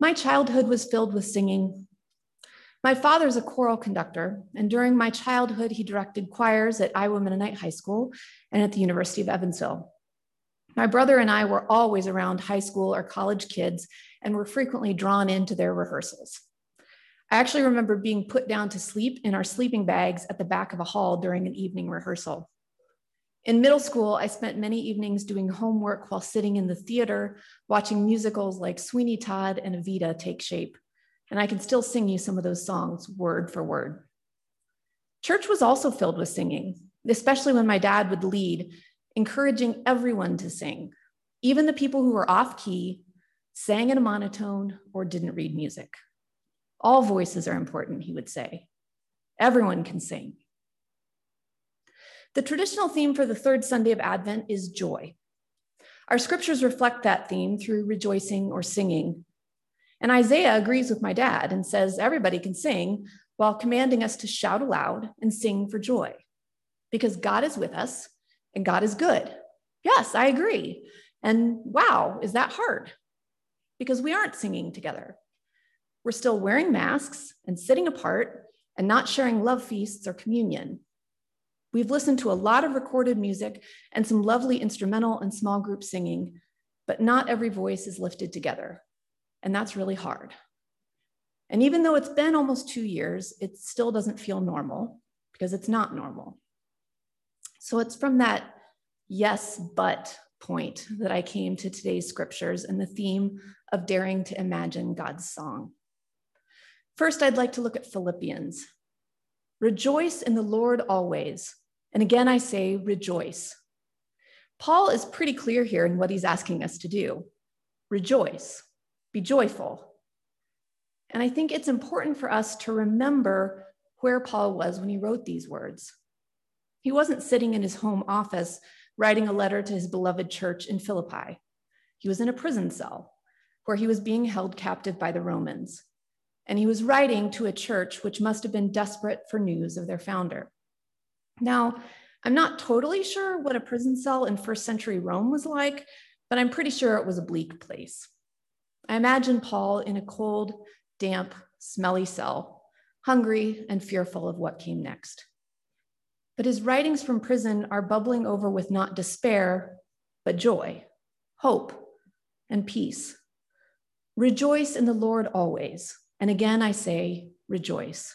My childhood was filled with singing. My father's a choral conductor, and during my childhood, he directed choirs at Iowa Mennonite High School and at the University of Evansville. My brother and I were always around high school or college kids and were frequently drawn into their rehearsals. I actually remember being put down to sleep in our sleeping bags at the back of a hall during an evening rehearsal. In middle school, I spent many evenings doing homework while sitting in the theater, watching musicals like Sweeney Todd and Evita take shape. And I can still sing you some of those songs word for word. Church was also filled with singing, especially when my dad would lead, encouraging everyone to sing. Even the people who were off key sang in a monotone or didn't read music. All voices are important, he would say. Everyone can sing. The traditional theme for the third Sunday of Advent is joy. Our scriptures reflect that theme through rejoicing or singing. And Isaiah agrees with my dad and says everybody can sing while commanding us to shout aloud and sing for joy because God is with us and God is good. Yes, I agree. And wow, is that hard? Because we aren't singing together. We're still wearing masks and sitting apart and not sharing love feasts or communion. We've listened to a lot of recorded music and some lovely instrumental and small group singing, but not every voice is lifted together. And that's really hard. And even though it's been almost two years, it still doesn't feel normal because it's not normal. So it's from that yes, but point that I came to today's scriptures and the theme of daring to imagine God's song. First, I'd like to look at Philippians. Rejoice in the Lord always. And again, I say rejoice. Paul is pretty clear here in what he's asking us to do rejoice, be joyful. And I think it's important for us to remember where Paul was when he wrote these words. He wasn't sitting in his home office writing a letter to his beloved church in Philippi. He was in a prison cell where he was being held captive by the Romans and he was writing to a church which must have been desperate for news of their founder. Now, I'm not totally sure what a prison cell in first century Rome was like, but I'm pretty sure it was a bleak place. I imagine Paul in a cold, damp, smelly cell, hungry and fearful of what came next. But his writings from prison are bubbling over with not despair, but joy, hope, and peace. Rejoice in the Lord always. And again, I say, rejoice.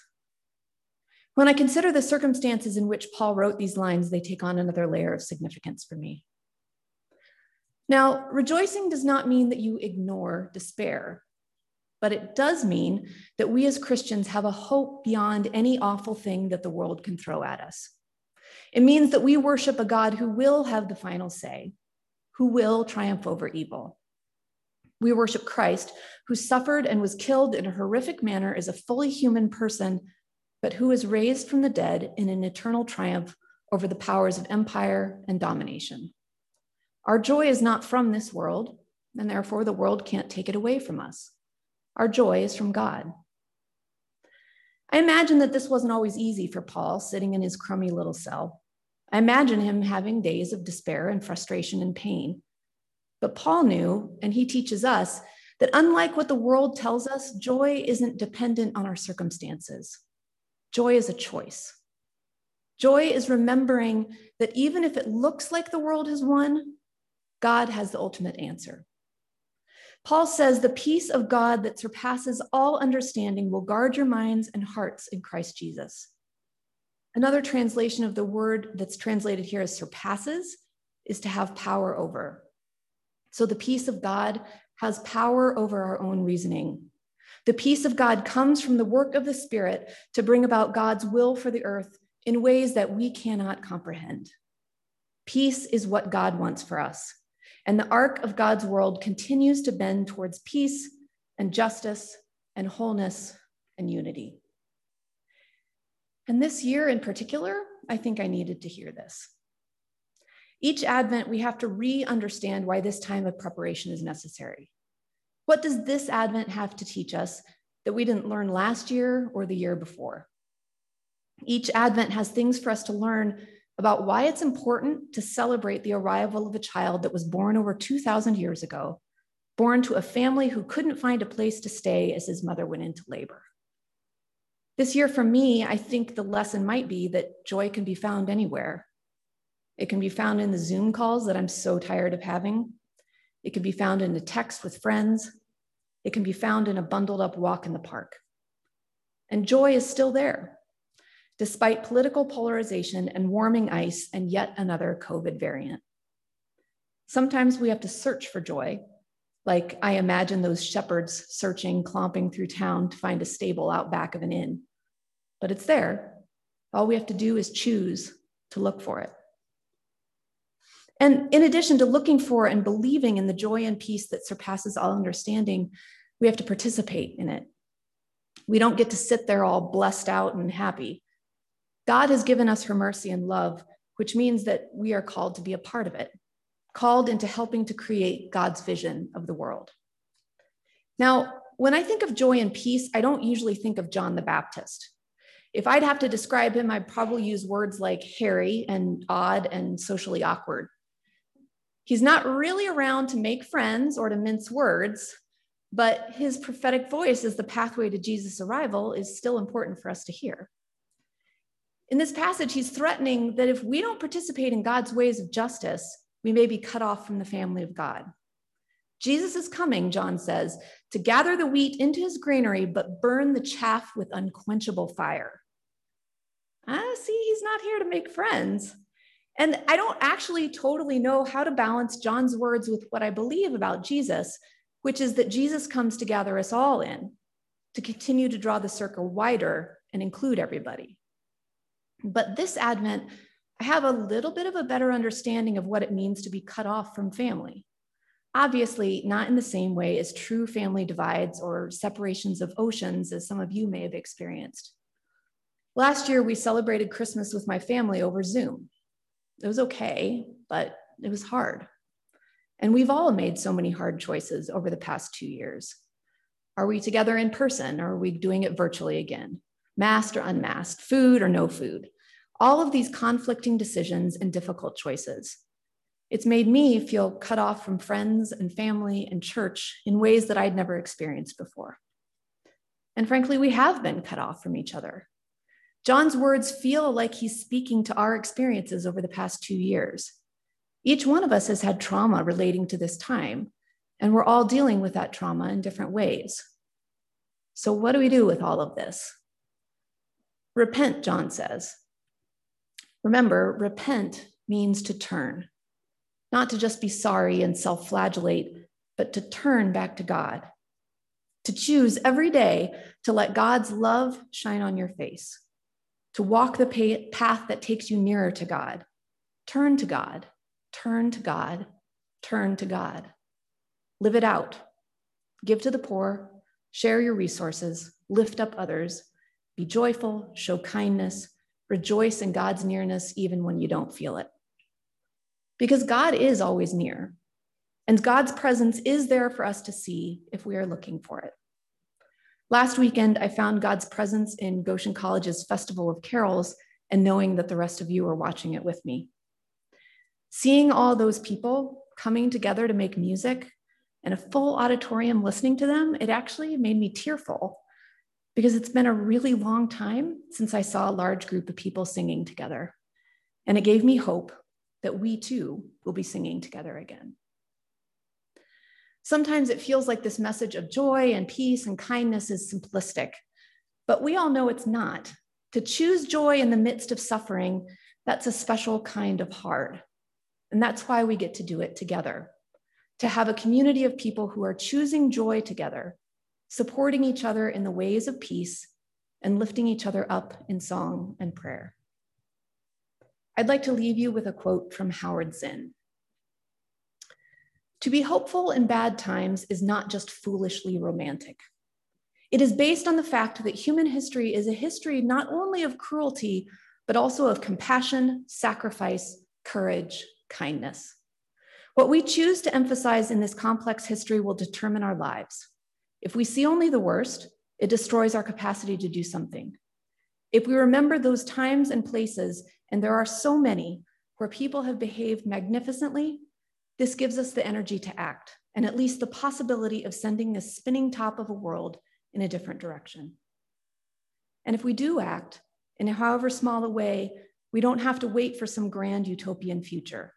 When I consider the circumstances in which Paul wrote these lines, they take on another layer of significance for me. Now, rejoicing does not mean that you ignore despair, but it does mean that we as Christians have a hope beyond any awful thing that the world can throw at us. It means that we worship a God who will have the final say, who will triumph over evil. We worship Christ, who suffered and was killed in a horrific manner as a fully human person, but who is raised from the dead in an eternal triumph over the powers of empire and domination. Our joy is not from this world, and therefore the world can't take it away from us. Our joy is from God. I imagine that this wasn't always easy for Paul sitting in his crummy little cell. I imagine him having days of despair and frustration and pain. But Paul knew, and he teaches us, that unlike what the world tells us, joy isn't dependent on our circumstances. Joy is a choice. Joy is remembering that even if it looks like the world has won, God has the ultimate answer. Paul says, The peace of God that surpasses all understanding will guard your minds and hearts in Christ Jesus. Another translation of the word that's translated here as surpasses is to have power over. So the peace of God has power over our own reasoning. The peace of God comes from the work of the Spirit to bring about God's will for the earth in ways that we cannot comprehend. Peace is what God wants for us. And the arc of God's world continues to bend towards peace and justice and wholeness and unity. And this year in particular, I think I needed to hear this. Each Advent, we have to re understand why this time of preparation is necessary. What does this Advent have to teach us that we didn't learn last year or the year before? Each Advent has things for us to learn about why it's important to celebrate the arrival of a child that was born over 2,000 years ago, born to a family who couldn't find a place to stay as his mother went into labor. This year, for me, I think the lesson might be that joy can be found anywhere. It can be found in the Zoom calls that I'm so tired of having. It can be found in a text with friends. It can be found in a bundled up walk in the park. And joy is still there, despite political polarization and warming ice and yet another COVID variant. Sometimes we have to search for joy, like I imagine those shepherds searching, clomping through town to find a stable out back of an inn. But it's there. All we have to do is choose to look for it. And in addition to looking for and believing in the joy and peace that surpasses all understanding, we have to participate in it. We don't get to sit there all blessed out and happy. God has given us her mercy and love, which means that we are called to be a part of it, called into helping to create God's vision of the world. Now, when I think of joy and peace, I don't usually think of John the Baptist. If I'd have to describe him, I'd probably use words like hairy and odd and socially awkward. He's not really around to make friends or to mince words, but his prophetic voice as the pathway to Jesus' arrival is still important for us to hear. In this passage, he's threatening that if we don't participate in God's ways of justice, we may be cut off from the family of God. Jesus is coming, John says, to gather the wheat into his granary, but burn the chaff with unquenchable fire. Ah, see, he's not here to make friends. And I don't actually totally know how to balance John's words with what I believe about Jesus, which is that Jesus comes to gather us all in, to continue to draw the circle wider and include everybody. But this Advent, I have a little bit of a better understanding of what it means to be cut off from family. Obviously, not in the same way as true family divides or separations of oceans, as some of you may have experienced. Last year, we celebrated Christmas with my family over Zoom. It was okay, but it was hard. And we've all made so many hard choices over the past two years. Are we together in person or are we doing it virtually again? Masked or unmasked, food or no food? All of these conflicting decisions and difficult choices. It's made me feel cut off from friends and family and church in ways that I'd never experienced before. And frankly, we have been cut off from each other. John's words feel like he's speaking to our experiences over the past two years. Each one of us has had trauma relating to this time, and we're all dealing with that trauma in different ways. So, what do we do with all of this? Repent, John says. Remember, repent means to turn, not to just be sorry and self flagellate, but to turn back to God, to choose every day to let God's love shine on your face to walk the path that takes you nearer to God. Turn to God, turn to God, turn to God. Live it out. Give to the poor, share your resources, lift up others, be joyful, show kindness, rejoice in God's nearness even when you don't feel it. Because God is always near, and God's presence is there for us to see if we are looking for it. Last weekend, I found God's presence in Goshen College's Festival of Carols and knowing that the rest of you are watching it with me. Seeing all those people coming together to make music and a full auditorium listening to them, it actually made me tearful because it's been a really long time since I saw a large group of people singing together. And it gave me hope that we too will be singing together again. Sometimes it feels like this message of joy and peace and kindness is simplistic, but we all know it's not. To choose joy in the midst of suffering, that's a special kind of hard. And that's why we get to do it together. To have a community of people who are choosing joy together, supporting each other in the ways of peace, and lifting each other up in song and prayer. I'd like to leave you with a quote from Howard Zinn. To be hopeful in bad times is not just foolishly romantic. It is based on the fact that human history is a history not only of cruelty, but also of compassion, sacrifice, courage, kindness. What we choose to emphasize in this complex history will determine our lives. If we see only the worst, it destroys our capacity to do something. If we remember those times and places, and there are so many, where people have behaved magnificently this gives us the energy to act, and at least the possibility of sending this spinning top of a world in a different direction. And if we do act in however small a way, we don't have to wait for some grand utopian future.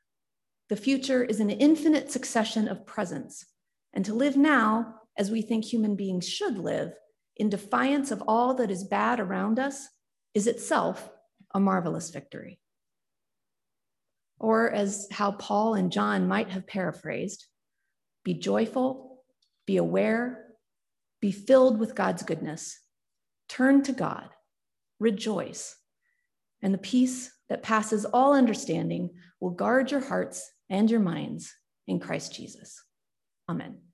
The future is an infinite succession of presents, and to live now as we think human beings should live, in defiance of all that is bad around us, is itself a marvelous victory. Or, as how Paul and John might have paraphrased, be joyful, be aware, be filled with God's goodness, turn to God, rejoice, and the peace that passes all understanding will guard your hearts and your minds in Christ Jesus. Amen.